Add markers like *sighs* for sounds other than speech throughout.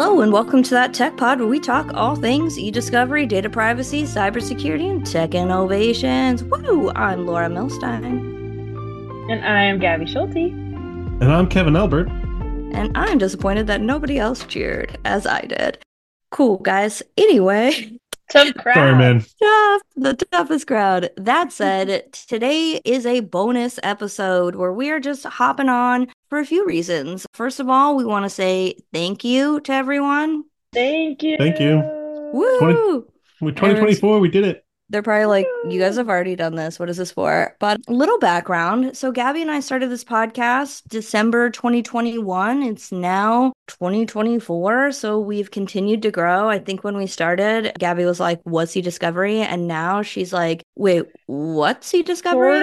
Hello, and welcome to that Tech Pod where we talk all things e discovery, data privacy, cybersecurity, and tech innovations. Woo! I'm Laura Milstein. And I am Gabi Schulte. And I'm Kevin Albert. And I'm disappointed that nobody else cheered as I did. Cool, guys. Anyway, *laughs* Tough crowd. Sorry, man. tough, the toughest crowd. That said, today is a bonus episode where we are just hopping on for a few reasons. First of all, we want to say thank you to everyone. Thank you. Thank you. Woo! We're 2024. We did it. They're probably like, you guys have already done this. What is this for? But a little background. So, Gabi and I started this podcast December 2021. It's now 2024. So, we've continued to grow. I think when we started, Gabi was like, What's e discovery? And now she's like, Wait, what's e discovery?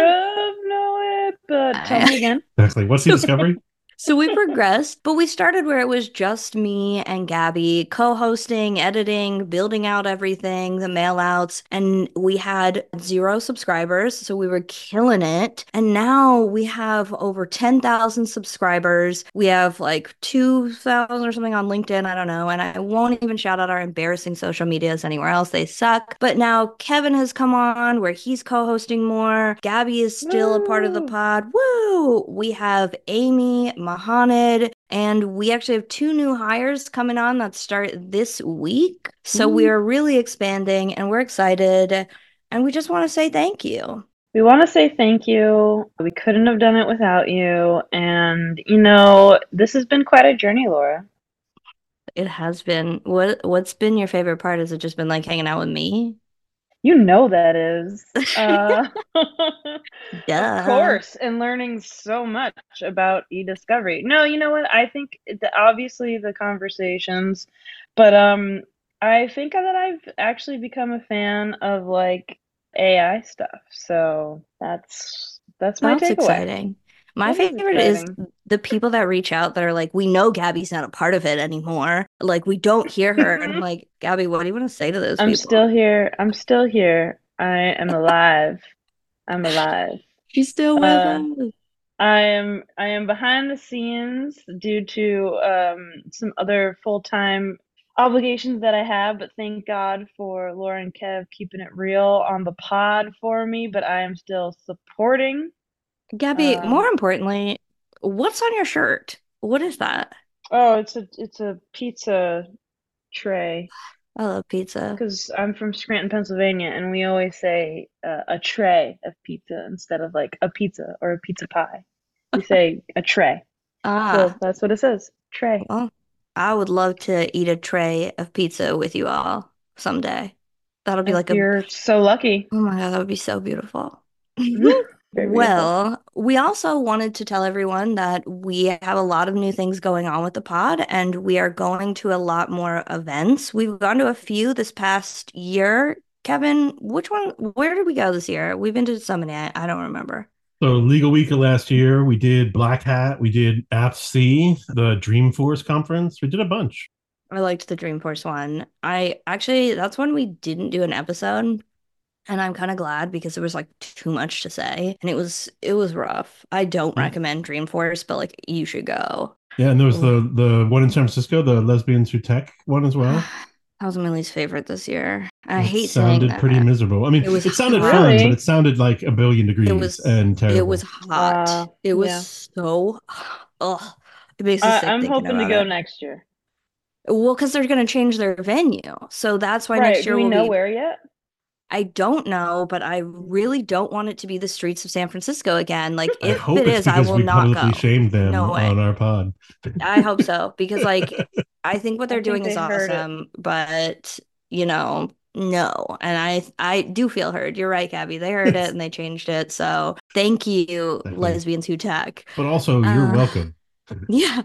But tell me uh, again. Exactly. What's the *laughs* discovery? So we progressed, but we started where it was just me and Gabi co-hosting, editing, building out everything, the mail outs, and we had zero subscribers, so we were killing it. And now we have over 10,000 subscribers. We have like 2,000 or something on LinkedIn, I don't know, and I won't even shout out our embarrassing social medias anywhere else. They suck. But now Kevin has come on where he's co-hosting more. Gabi is still a part of the pod. Woo! We have Amy Mohamed, and we actually have two new hires coming on that start this week. So we mm-hmm. are really expanding and we're excited. And we just want to say thank you. We want to say thank you. We couldn't have done it without you. And, you know, this has been quite a journey, Laura. It has been what what's been your favorite part? Has it just been like hanging out with me? You know that is. *laughs* Uh, Duh. *laughs* Of course, and learning so much about e-discovery. No, you know what? I think the, obviously the conversations, but um, I think that I've actually become a fan of like AI stuff. So that's that's my That's takeaway. exciting. My That is favorite is exciting. The people that reach out that are like, we know Gabi's not a part of it anymore. Like, we don't hear her. And I'm like, Gabi, what do you want to say to those I'm people? still here. I'm still here. I am alive. I'm alive. She's still with Uh, us. I am I am behind the scenes due to um, some other full-time obligations that I have, but thank God for Laura and Kev keeping it real on the pod for me, but I am still supporting. Gabi, Um, more importantly, what's on your shirt? What is that? Oh, it's a it's a pizza tray I love pizza. because I'm from Scranton, Pennsylvania, and we always say uh, a tray of pizza instead of like a pizza or a pizza pie. We say a tray. *laughs* So Ah, that's what it says. Tray. well, I would love to eat a tray of pizza with you all someday. That'll be like a, You're so lucky. oh my God, that would be so beautiful. *laughs* Well, we also wanted to tell everyone that we have a lot of new things going on with the pod, and we are going to a lot more events. We've gone to a few this past year. Kevin, which one, where did we go this year? We've been to so many, I, I don't remember. So Legal Week of last year, we did Black Hat, we did AppSec, the Dreamforce conference. We did a bunch. I liked the Dreamforce one. I actually, that's one we didn't do an episode, and I'm kind of glad because there was like too much to say, and it was it was rough. I don't Mm. recommend Dreamforce, but like you should go. Yeah, and there was the the one in San Francisco, the Lesbians Who Tech one as well. *sighs* That was my least favorite this year. I It hate saying sounded that. pretty miserable. I mean, It was it sounded hot. fun, but it sounded like a billion degrees was- and terrible. It was hot. Wow. It was Yeah. so ugh. It makes me I, sick I'm hoping to go it. next year. Well, because they're gonna change their venue, so that's why Right. next year Do we will know be. where yet? I don't know, but I really don't want it to be the streets of San Francisco again. Like, I if hope it's I will we not publicly go. shamed them No way. on our pod. I hope so because, like, *laughs* I think what they're think doing is they it. awesome, but you know, no. And I, I do feel heard. You're right, Gabi. They heard it and they changed it. So thank you, Definitely. lesbians who tech. But also, you're Uh, welcome. *laughs* Yeah.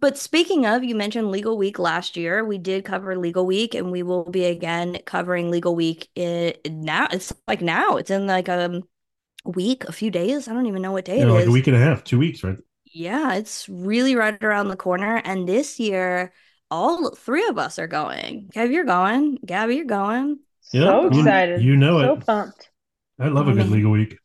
But speaking of, you mentioned Legal Week last year. We did cover Legal Week, and we will be again covering Legal Week in, now. It's like now. It's in like a week, a few days. I don't even know what day You it like is. a week and a half, two weeks, right? Yeah, it's really right around the corner. And this year, all three of us are going. Kev, you're going. Gabi, you're going. Yeah, So you- excited. you know So it. So pumped. I love a good mm-hmm. legal week.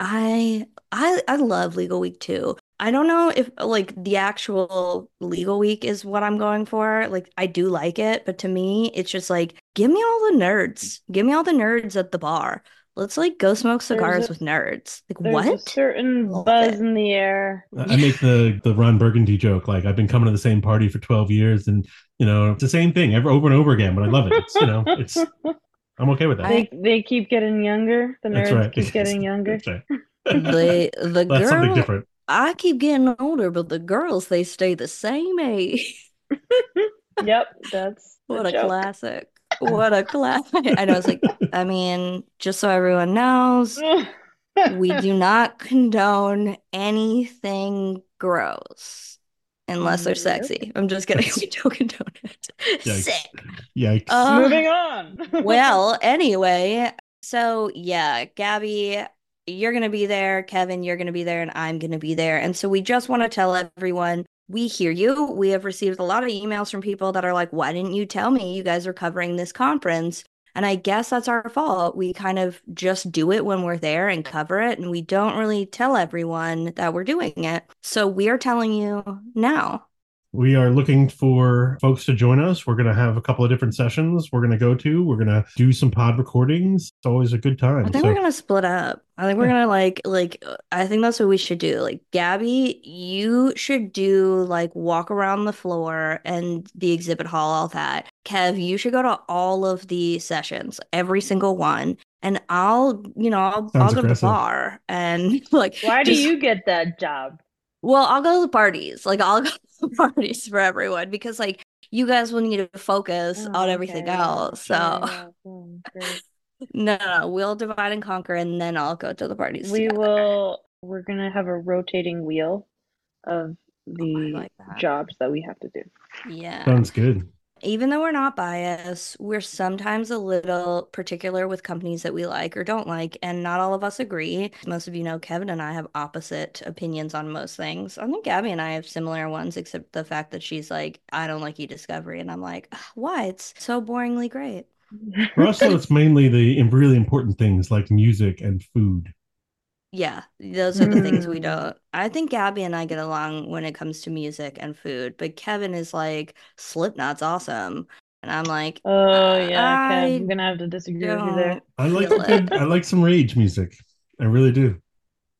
I I I love Legal Week too. I don't know if like the actual legal week is what I'm going for. Like I do like it, but to me, it's just like give me all the nerds. Give me all the nerds at the bar. Let's like go smoke cigars a- with nerds. Like what? a certain buzz it. in the air. I make the the Ron Burgundy joke. Like I've been coming to the same party for twelve years, and you know it's the same thing ever over and over again. But I love it. It's you know it's *laughs* I'm okay with that. They they keep getting younger. The That's nerds right. keep *laughs* getting younger. That's right. The the *laughs* That's something different. I keep getting older, but the girls they stay the same age. *laughs* Yep, that's *laughs* What a joke. classic. What a classic. I know it's like *laughs* I mean, just so everyone knows, we do not condone anything gross unless they're sexy. I'm just kidding. We don't condone it. Yikes. Sick. Yikes. Uh, Moving on. well, anyway, so yeah, Gabi, you're going to be there. Kevin, you're going to be there. And I'm going to be there. And so we just want to tell everyone we hear you. We have received a lot of emails from people that are like, why didn't you tell me you guys are covering this conference? And I guess that's our fault. We kind of just do it when we're there and cover it. And we don't really tell everyone that we're doing it. So we are telling you now. We are looking for folks to join us. We're going to have a couple of different sessions we're going to go to. We're going to do some pod recordings. It's always a good time. I think So we're gonna split up. I think we're gonna like like uh, I think that's what we should do. Like Gabi, you should do like walk around the floor and the exhibit hall, all that. Kev, you should go to all of the sessions, every single one. And I'll, you know, I'll, I'll Sounds go to the bar and *laughs* like Why do you get that job? Well, I'll go to the parties. Like I'll *laughs* go to the parties for everyone because like you guys will need to focus Oh, on everything yeah, else. So yeah, great. *laughs* no, no, no, we'll divide and conquer and then I'll go to the parties. We together. will. We're gonna have a rotating wheel of oh, the like that. jobs that we have to do. Yeah. sounds good. Even though we're not biased, we're sometimes a little particular with companies that we like or don't like, and not all of us agree. Most of you know Kevin and I have opposite opinions on most things. I think Gabi and I have similar ones, except the fact that she's like, I don't like e-discovery, and I'm like, why? It's so boringly great. For us, it's mainly the really important things like music and food. Yeah, those are the things we Mm. don't. I think Gabi and I get along when it comes to music and food, but Kevin is like, Slipknot's awesome. And I'm like, Oh yeah, I Kev, I'm gonna have to disagree with you there. I like good. I like some rage music. I really do.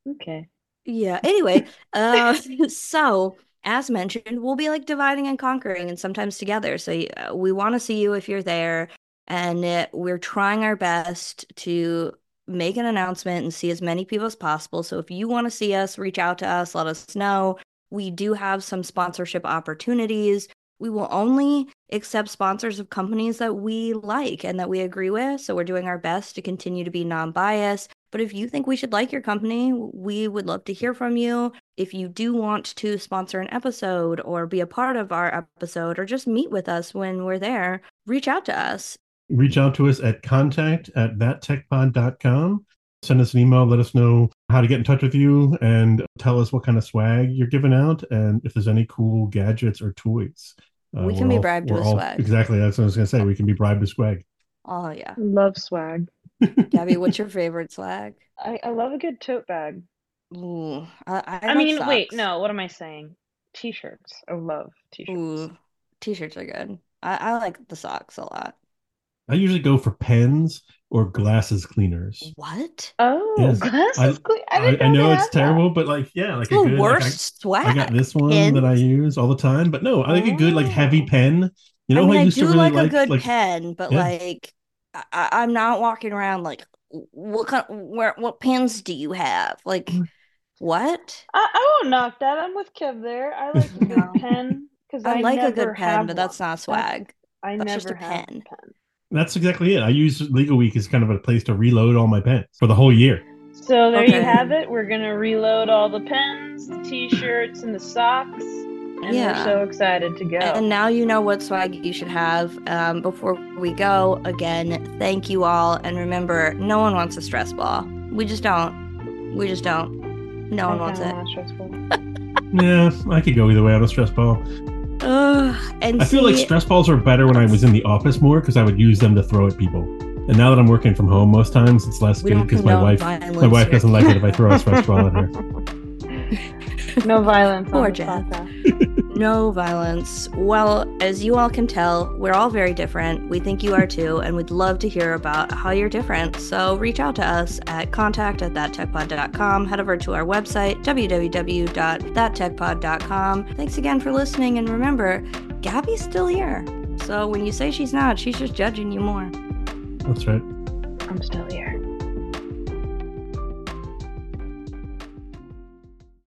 Okay. Yeah. Anyway, uh, *laughs* so as mentioned, we'll be like dividing and conquering, and sometimes together. So uh, we want to see you if you're there, and uh, we're trying our best to make an announcement and see as many people as possible. So if you want to see us, reach out to us, let us know. We do have some sponsorship opportunities. We will only accept sponsors of companies that we like and that we agree with. So we're doing our best to continue to be non biased. But if you think we should like your company, we would love to hear from you. If you do want to sponsor an episode or be a part of our episode or just meet with us when we're there, reach out to us. Reach out to us at contact at thattechpod.com. Send us an email. Let us know how to get in touch with you and tell us what kind of swag you're giving out and if there's any cool gadgets or toys. Uh, We can be all- bribed with all- swag. Exactly. That's what I was going to say. We can be bribed with swag. Oh, yeah. Love swag. *laughs* Gabi, what's your favorite swag? I, I love a good tote bag. Ooh, I, I, I, like mean, wait, no, what am I saying? T-shirts. I love t-shirts. T-shirts are good. I, I like the socks a lot. I usually go for pens or glasses cleaners. What? Oh, Yes. glasses. I- I, I, didn't I know it's had that. terrible, but like, yeah, like a the good, worst swag. I, I got this one that I use all the time, but no, I like a good, like, heavy Oh. pen. You know, I mean, who I I used do to really like, like, a good like, pen, but Yeah. like, I, I- I'm not walking around like, what kind, where, what pens do you have? Like, Mm. what? I, I won't knock that. I'm with Kev there. I like a *laughs* good pen because I I, like a good pen, have but that's not swag. I that's never just a have pen. a pen. That's exactly it. I use Legal Week as kind of a place to reload all my pens for the whole year. So there Okay. you have it. We're gonna reload all the pens, the t-shirts, and the socks, and Yeah. we're so excited to go. And now you know what swag you should have. Um, before we go, again, thank you all. And remember, no one wants a stress ball. We just don't. We just don't. No one I wants it. want stressful. *laughs* *laughs* Yeah, I could go either way on a stress ball. Ugh. And I feel like stress balls were better when I was in the office more because I would use them to throw at people. And now that I'm working from home, most times it's less good because my wife my wife here. doesn't like it if I throw a stress ball at her. *laughs* no violence. Poor Jeff. *laughs* podcast. No violence. Well, as you all can tell, we're all very different. We think you are too, and we'd love to hear about how you're different. So reach out to us at contact at thattechpod.com. Head over to our website, www.thattechpod.com. Thanks again for listening, and remember, Gabi's still here. So when you say she's not, she's just judging you more. That's right. I'm still here.